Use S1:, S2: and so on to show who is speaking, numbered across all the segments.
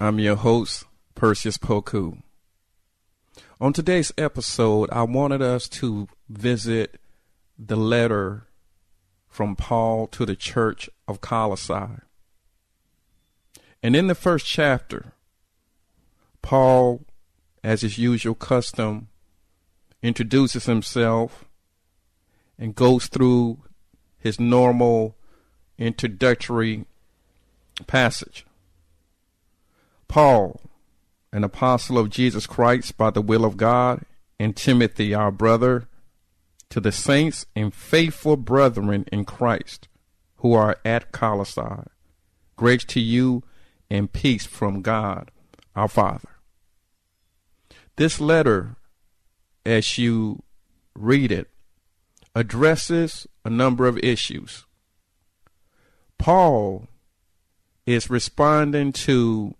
S1: I'm your host, Perseus Poku. On today's episode, I wanted us to visit the letter from Paul to the church of Colossae. And in the first chapter, Paul, as his usual custom, introduces himself and goes through his normal introductory passage. Paul, an apostle of Jesus Christ by the will of God, and Timothy, our brother, to the saints and faithful brethren in Christ who are at Colossae. Grace to you and peace from God, our Father. This letter, as you read it, addresses a number of issues. Paul is responding to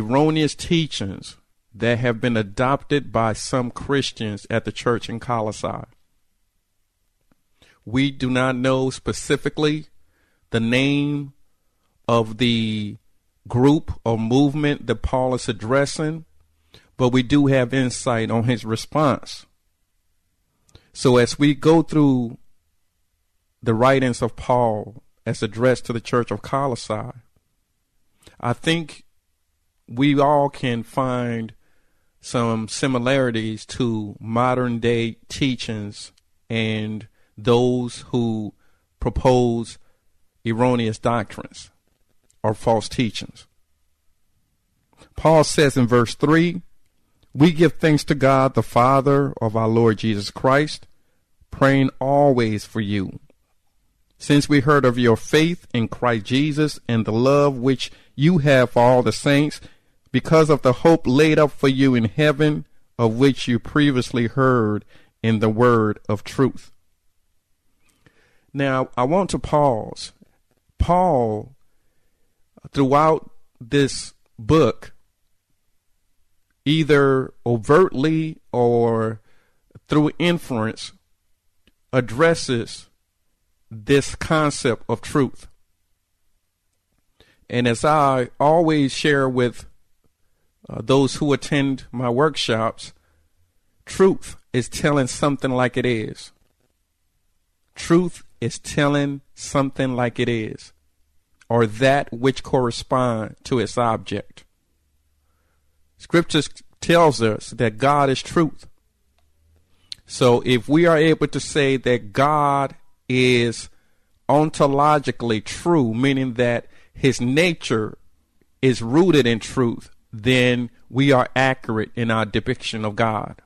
S1: erroneous teachings that have been adopted by some Christians at the church in Colossae. We do not know specifically the name of the group or movement that Paul is addressing, but we do have insight on his response. So as we go through the writings of Paul as addressed to the church of Colossae, I think we all can find some similarities to modern day teachings and those who propose erroneous doctrines or false teachings. Paul says in verse 3 We give thanks to God, the Father of our Lord Jesus Christ, praying always for you. Since we heard of your faith in Christ Jesus and the love which you have for all the saints, because of the hope laid up for you in heaven, of which you previously heard in the word of truth. Now, I want to pause. Paul, throughout this book, either overtly or through inference, addresses this concept of truth. And as I always share with uh, those who attend my workshops, truth is telling something like it is. Truth is telling something like it is, or that which correspond to its object. Scripture tells us that God is truth. So if we are able to say that God is ontologically true, meaning that his nature is rooted in truth, then we are accurate in our depiction of God.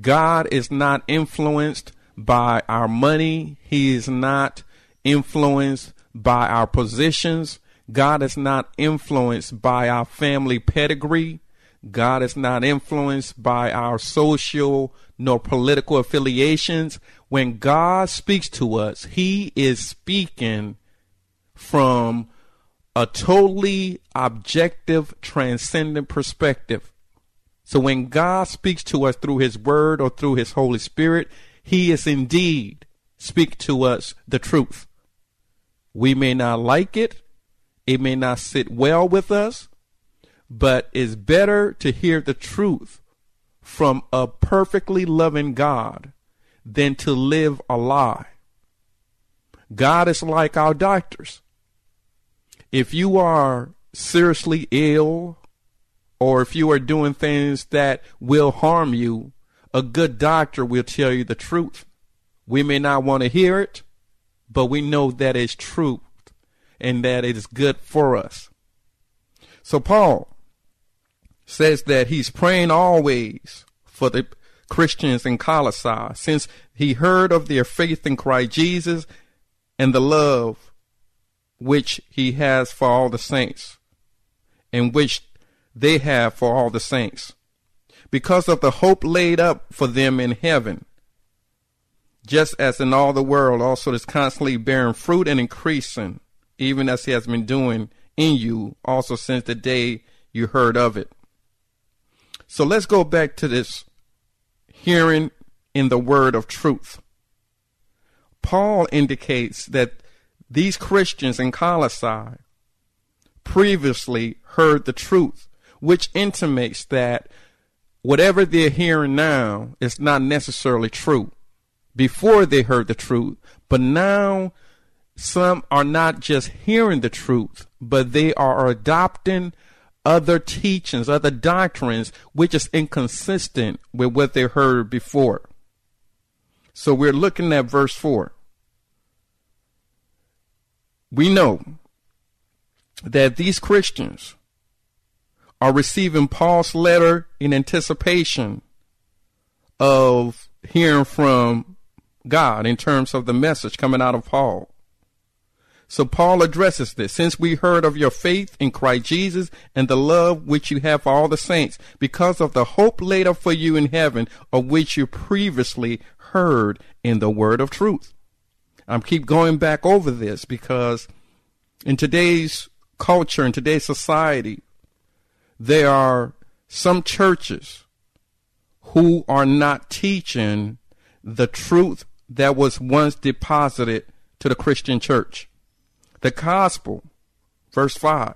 S1: God is not influenced by our money. He is not influenced by our positions. God is not influenced by our family pedigree. God is not influenced by our social nor political affiliations. When God speaks to us, He is speaking from a totally objective, transcendent perspective. So when God speaks to us through his word or through his Holy Spirit, he is indeed speak to us the truth. We may not like it. It may not sit well with us, but it's better to hear the truth from a perfectly loving God than to live a lie. God is like our doctors if you are seriously ill or if you are doing things that will harm you, a good doctor will tell you the truth. We may not want to hear it, but we know that it's truth and that it is good for us. So Paul says that he's praying always for the Christians in Colossae since he heard of their faith in Christ Jesus and the love which he has for all the saints. and which they have for all the saints, because of the hope laid up for them in heaven. Just as in all the world also is constantly bearing fruit and increasing, even as he has been doing in you also since the day you heard of it. So let's go back to this hearing in the word of truth. Paul indicates that these Christians in Colossae previously heard the truth, which intimates that whatever they're hearing now is not necessarily true. Before they heard the truth, but now some are not just hearing the truth, but they are adopting other teachings, other doctrines, which is inconsistent with what they heard before. So we're looking at verse 4. We know that these Christians are receiving Paul's letter in anticipation of hearing from God in terms of the message coming out of Paul. So Paul addresses this. Since we heard of your faith in Christ Jesus and the love which you have for all the saints, because of the hope laid up for you in heaven, of which you previously heard in the word of truth. I'm keep going back over this because in today's culture, in today's society, there are some churches who are not teaching the truth that was once deposited to the Christian church. The gospel, verse 5,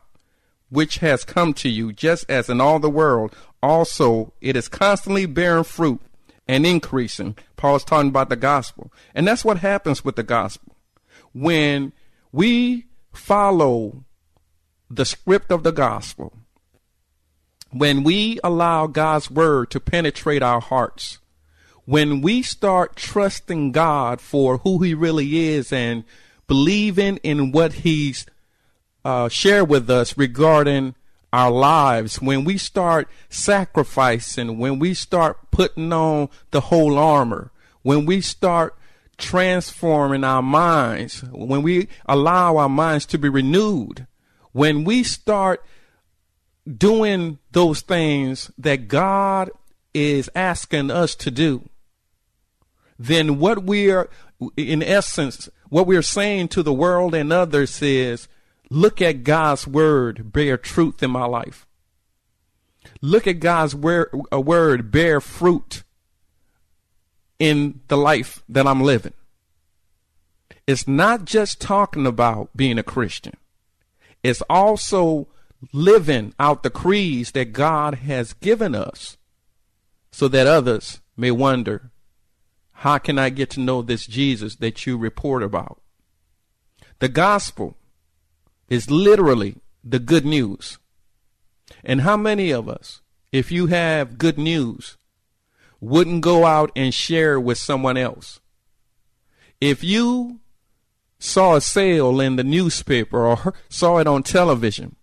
S1: which has come to you, just as in all the world, also it is constantly bearing fruit and increasing. Paul's talking about the gospel. And that's what happens with the gospel. When we follow the script of the gospel, when we allow God's word to penetrate our hearts, when we start trusting God for who he really is and believing in what he's uh, shared with us regarding our lives, when we start sacrificing, when we start putting on the whole armor, when we start transforming our minds, when we allow our minds to be renewed, when we start doing those things that God is asking us to do, then what we are, in essence, what we're saying to the world and others is look at God's word bear truth in my life. Look at God's word, a uh, word bear fruit in the life that I'm living. It's not just talking about being a Christian. It's also living out the creeds that God has given us so that others may wonder how can I get to know this Jesus that you report about? The gospel is literally the good news. And how many of us, if you have good news, wouldn't go out and share with someone else? If you saw a sale in the newspaper or saw it on television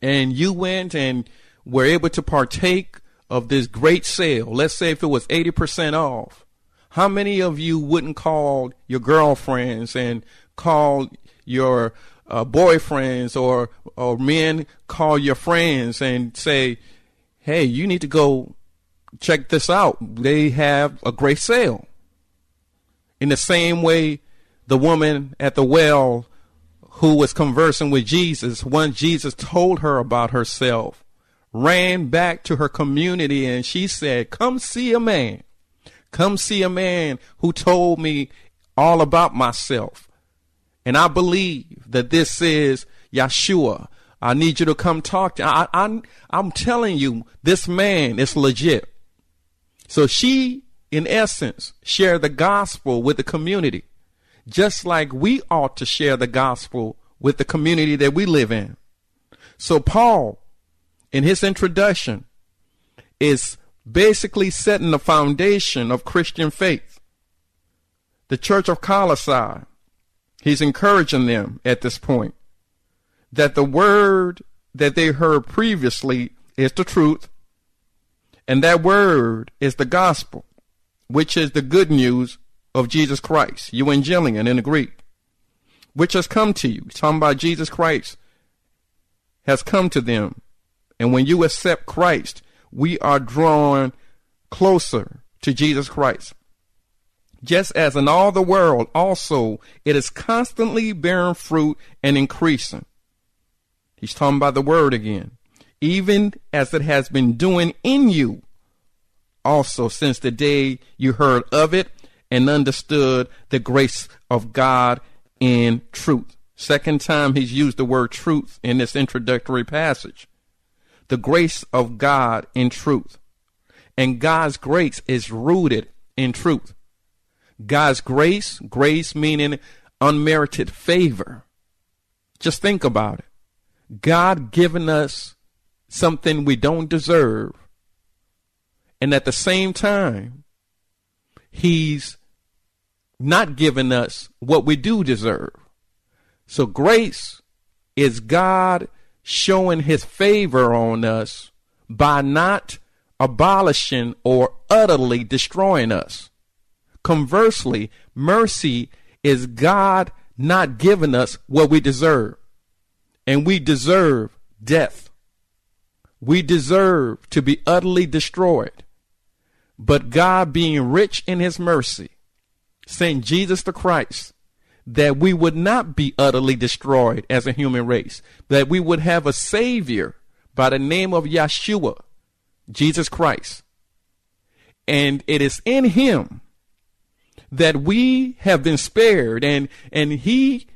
S1: and you went and were able to partake of this great sale, let's say if it was 80% off, how many of you wouldn't call your girlfriends and call your uh, boyfriends or or men call your friends and say, "Hey, you need to go check this out. They have a great sale." In the same way, the woman at the well who was conversing with Jesus, once Jesus told her about herself, ran back to her community and she said, "Come see a man." Come see a man who told me all about myself. And I believe that this is Yeshua. I need you to come talk to I, I, I'm telling you, this man is legit. So she, in essence, shared the gospel with the community, just like we ought to share the gospel with the community that we live in. So Paul, in his introduction, is basically setting the foundation of Christian faith. The Church of Colossae, he's encouraging them at this point that the word that they heard previously is the truth, and that word is the gospel, which is the good news of Jesus Christ, evangelion in the Greek, which has come to you. Talking about Jesus Christ has come to them. And when you accept Christ, we are drawn closer to Jesus Christ. Just as in all the world, also it is constantly bearing fruit and increasing. He's talking about the word again. Even as it has been doing in you, also since the day you heard of it and understood the grace of God in truth. Second time he's used the word truth in this introductory passage. The grace of God in truth. And God's grace is rooted in truth. God's grace, grace meaning unmerited favor. Just think about it. God giving us something we don't deserve. And at the same time, He's not giving us what we do deserve. So grace is God showing his favor on us by not abolishing or utterly destroying us. Conversely, mercy is God not giving us what we deserve. And we deserve death. We deserve to be utterly destroyed. But God, being rich in his mercy, sent Jesus the Christ that we would not be utterly destroyed as a human race, that we would have a Savior by the name of Yeshua, Jesus Christ. And it is in Him that we have been spared and, and He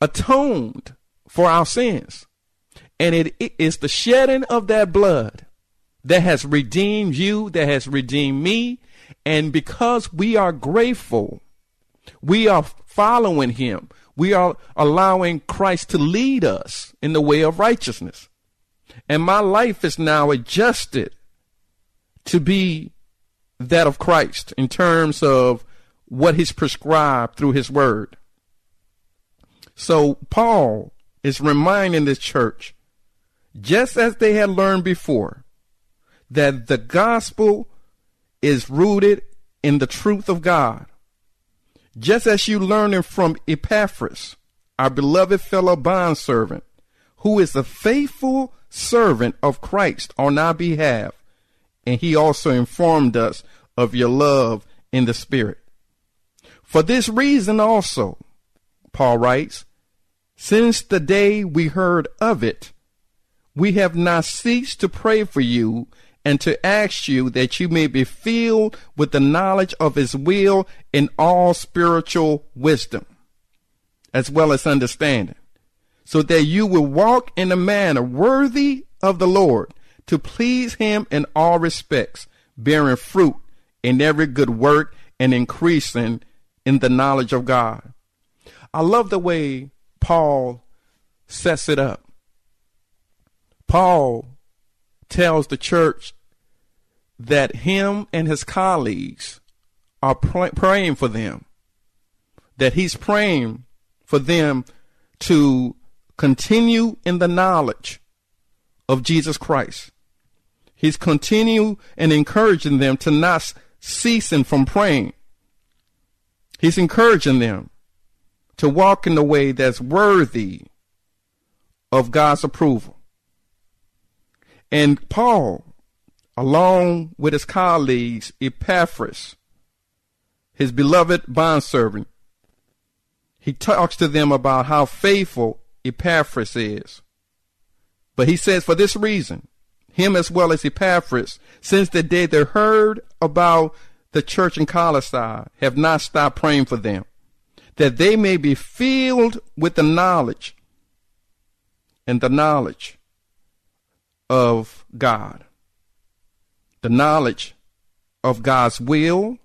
S1: atoned for our sins. And it, it is the shedding of that blood that has redeemed you, that has redeemed me. And because we are grateful we are following him. We are allowing Christ to lead us in the way of righteousness. And my life is now adjusted to be that of Christ in terms of what he's prescribed through his word. So Paul is reminding this church, just as they had learned before, that the gospel is rooted in the truth of God just as you learning from Epaphras, our beloved fellow bondservant, who is a faithful servant of Christ on our behalf, and he also informed us of your love in the Spirit. For this reason also, Paul writes, since the day we heard of it, we have not ceased to pray for you and to ask you that you may be filled with the knowledge of his will in all spiritual wisdom, as well as understanding, so that you will walk in a manner worthy of the Lord, to please him in all respects, bearing fruit in every good work and increasing in the knowledge of God. I love the way Paul sets it up. Paul tells the church that him and his colleagues are pr- praying for them, that he's praying for them to continue in the knowledge of Jesus Christ. He's continue and encouraging them to not ceasing from praying. He's encouraging them to walk in the way that's worthy of God's approval. And Paul along with his colleagues, Epaphras, his beloved bondservant, he talks to them about how faithful Epaphras is. But he says, for this reason, him as well as Epaphras, since the day they heard about the church in Colossae, have not stopped praying for them, that they may be filled with the knowledge and the knowledge of God the knowledge of God's will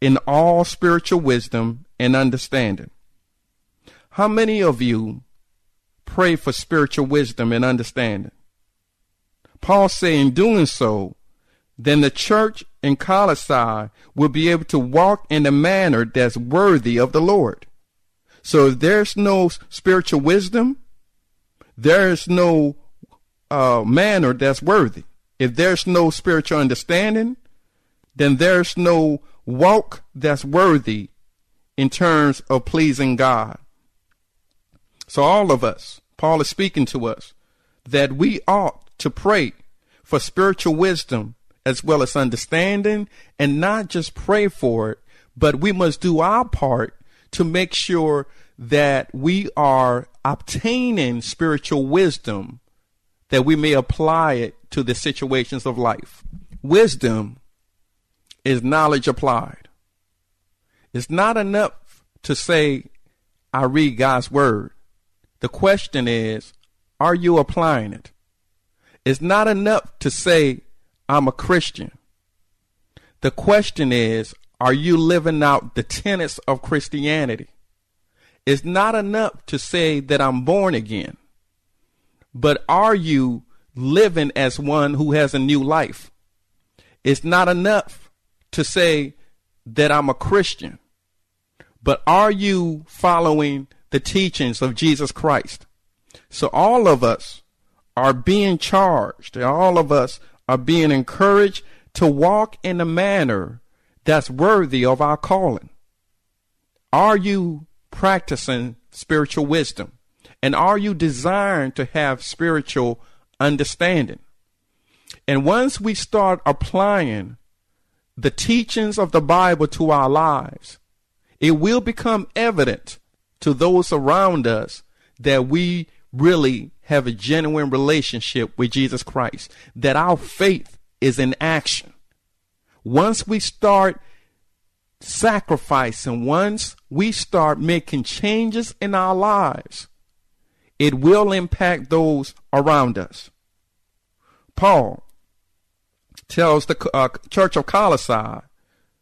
S1: in all spiritual wisdom and understanding. How many of you pray for spiritual wisdom and understanding? Paul say in doing so, then the church in Colossae will be able to walk in a manner that's worthy of the Lord. So if there's no spiritual wisdom, there's no uh, manner that's worthy. If there's no spiritual understanding, then there's no walk that's worthy in terms of pleasing God. So all of us, Paul is speaking to us that we ought to pray for spiritual wisdom as well as understanding and not just pray for it, but we must do our part to make sure that we are obtaining spiritual wisdom that we may apply it to the situations of life. Wisdom is knowledge applied. It's not enough to say, I read God's word. The question is, are you applying it? It's not enough to say, I'm a Christian. The question is, are you living out the tenets of Christianity? It's not enough to say that I'm born again, but are you living as one who has a new life? It's not enough to say that I'm a Christian, but are you following the teachings of Jesus Christ? So all of us are being charged, all of us are being encouraged to walk in a manner that's worthy of our calling. Are you practicing spiritual wisdom? And are you designed to have spiritual understanding? And once we start applying the teachings of the Bible to our lives, it will become evident to those around us that we really have a genuine relationship with Jesus Christ, that our faith is in action. Once we start sacrificing, once we start making changes in our lives, it will impact those around us. Paul tells the uh, church of Colossae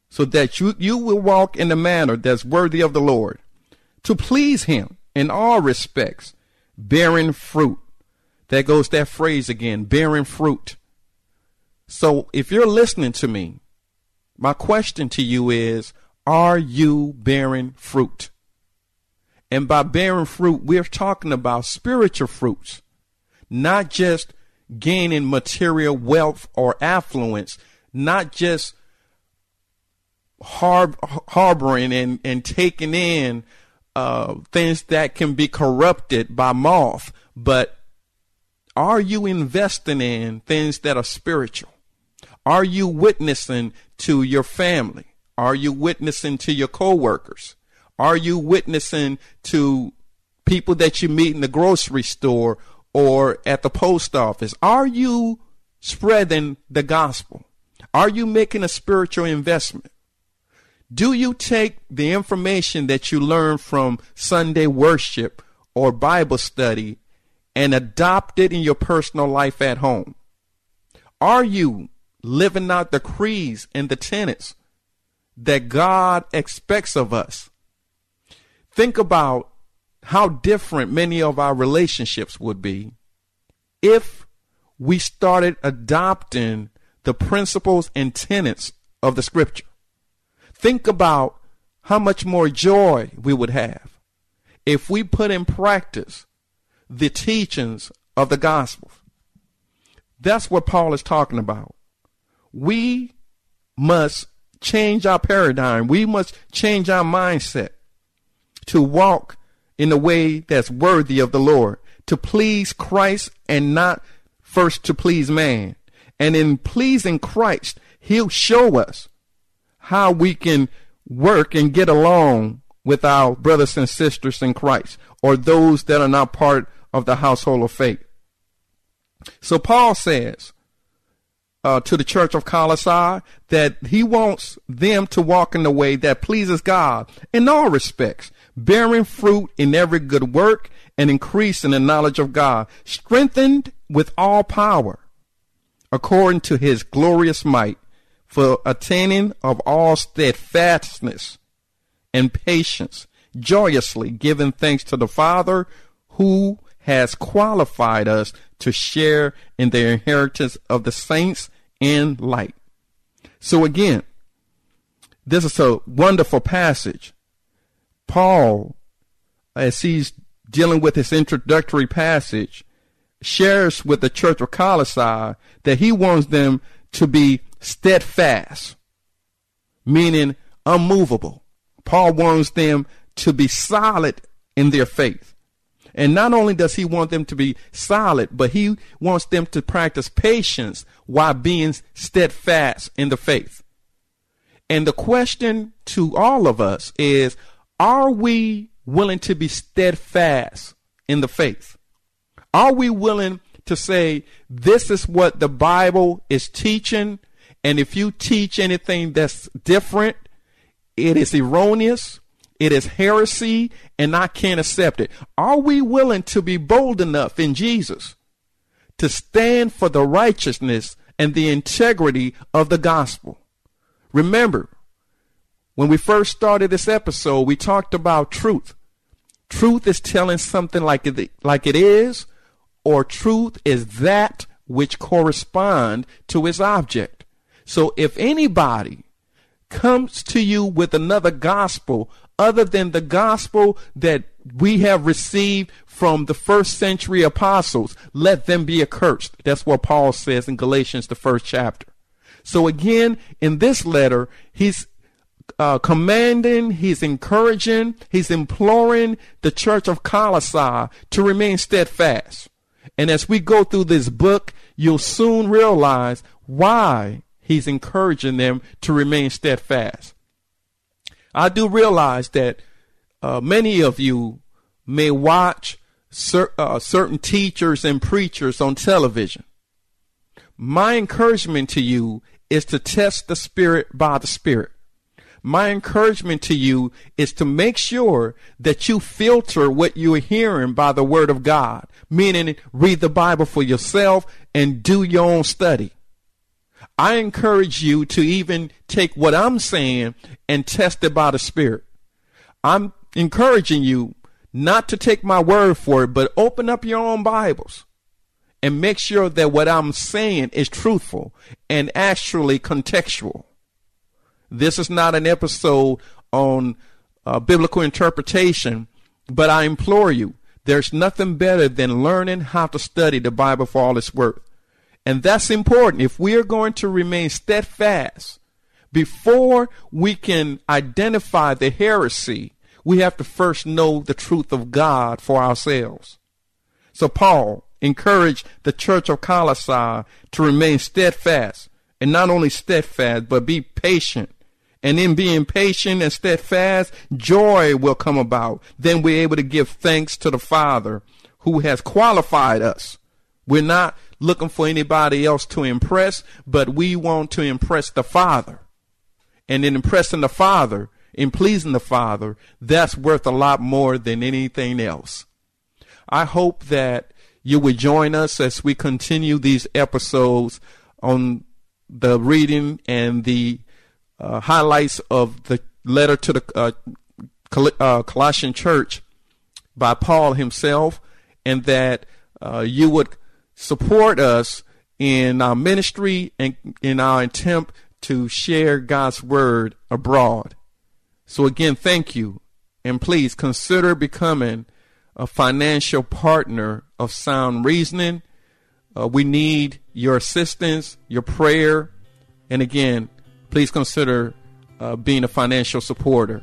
S1: so that you, you will walk in a manner that's worthy of the Lord, to please him in all respects, bearing fruit. There goes that phrase again, bearing fruit. So if you're listening to me, my question to you is, are you bearing fruit? And by bearing fruit, we're talking about spiritual fruits, not just gaining material wealth or affluence, not just har- harboring and, and taking in uh, things that can be corrupted by moth, but are you investing in things that are spiritual? Are you witnessing to your family? Are you witnessing to your coworkers? Are you witnessing to people that you meet in the grocery store or at the post office? Are you spreading the gospel? Are you making a spiritual investment? Do you take the information that you learn from Sunday worship or Bible study and adopt it in your personal life at home? Are you living out the creeds and the tenets that God expects of us? Think about how different many of our relationships would be if we started adopting the principles and tenets of the scripture. Think about how much more joy we would have if we put in practice the teachings of the gospel. That's what Paul is talking about. We must change our paradigm. We must change our mindset to walk in a way that's worthy of the Lord, to please Christ and not first to please man. And in pleasing Christ, he'll show us how we can work and get along with our brothers and sisters in Christ or those that are not part of the household of faith. So Paul says uh, to the church of Colossae that he wants them to walk in the way that pleases God in all respects, bearing fruit in every good work and increase in the knowledge of God, strengthened with all power according to his glorious might for attaining of all steadfastness and patience, joyously giving thanks to the Father who has qualified us to share in the inheritance of the saints in light. So again, this is a wonderful passage. Paul, as he's dealing with his introductory passage, shares with the church of Colossae that he wants them to be steadfast, meaning unmovable. Paul wants them to be solid in their faith. And not only does he want them to be solid, but he wants them to practice patience while being steadfast in the faith. And the question to all of us is, are we willing to be steadfast in the faith? Are we willing to say, this is what the Bible is teaching? And if you teach anything that's different, it is erroneous, it is heresy, and I can't accept it. Are we willing to be bold enough in Jesus to stand for the righteousness and the integrity of the gospel? Remember, when we first started this episode, we talked about truth. Truth is telling something like it, like it is, or truth is that which correspond to its object. So if anybody comes to you with another gospel other than the gospel that we have received from the first century apostles, let them be accursed. That's what Paul says in Galatians, the first chapter. So again, in this letter, he's uh, commanding, he's encouraging, he's imploring the church of Colossae to remain steadfast. And as we go through this book, you'll soon realize why he's encouraging them to remain steadfast. I do realize that uh, many of you may watch cer- uh, certain teachers and preachers on television. My encouragement to you is to test the spirit by the spirit my encouragement to you is to make sure that you filter what you're hearing by the word of God, meaning read the Bible for yourself and do your own study. I encourage you to even take what I'm saying and test it by the Spirit. I'm encouraging you not to take my word for it, but open up your own Bibles and make sure that what I'm saying is truthful and actually contextual. This is not an episode on uh, biblical interpretation, but I implore you, there's nothing better than learning how to study the Bible for all its worth. And that's important. If we are going to remain steadfast, before we can identify the heresy, we have to first know the truth of God for ourselves. So Paul encouraged the church of Colossae to remain steadfast, and not only steadfast, but be patient and in being patient and steadfast, joy will come about. Then we're able to give thanks to the Father who has qualified us. We're not looking for anybody else to impress, but we want to impress the Father. And in impressing the Father, in pleasing the Father, that's worth a lot more than anything else. I hope that you will join us as we continue these episodes on the reading and the uh, highlights of the letter to the uh, Col- uh, Colossian church by Paul himself, and that uh, you would support us in our ministry and in our attempt to share God's word abroad. So, again, thank you. And please consider becoming a financial partner of sound reasoning. Uh, we need your assistance, your prayer, and again, please consider uh, being a financial supporter.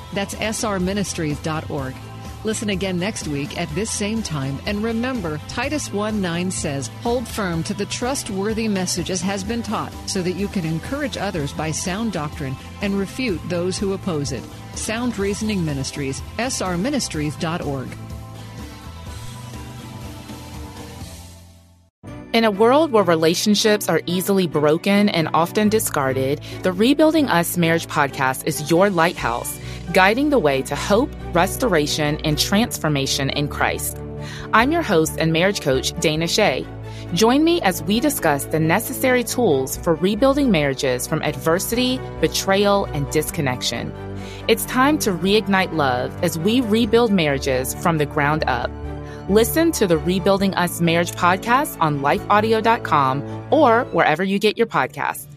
S2: That's srministries.org. Listen again next week at this same time. And remember, Titus 1 9 says, Hold firm to the trustworthy message as has been taught, so that you can encourage others by sound doctrine and refute those who oppose it. Sound Reasoning Ministries, srministries.org.
S3: In a world where relationships are easily broken and often discarded, the Rebuilding Us Marriage podcast is your lighthouse, guiding the way to hope, restoration, and transformation in Christ. I'm your host and marriage coach, Dana Shea. Join me as we discuss the necessary tools for rebuilding marriages from adversity, betrayal, and disconnection. It's time to reignite love as we rebuild marriages from the ground up. Listen to the Rebuilding Us Marriage podcast on lifeaudio.com or wherever you get your podcasts.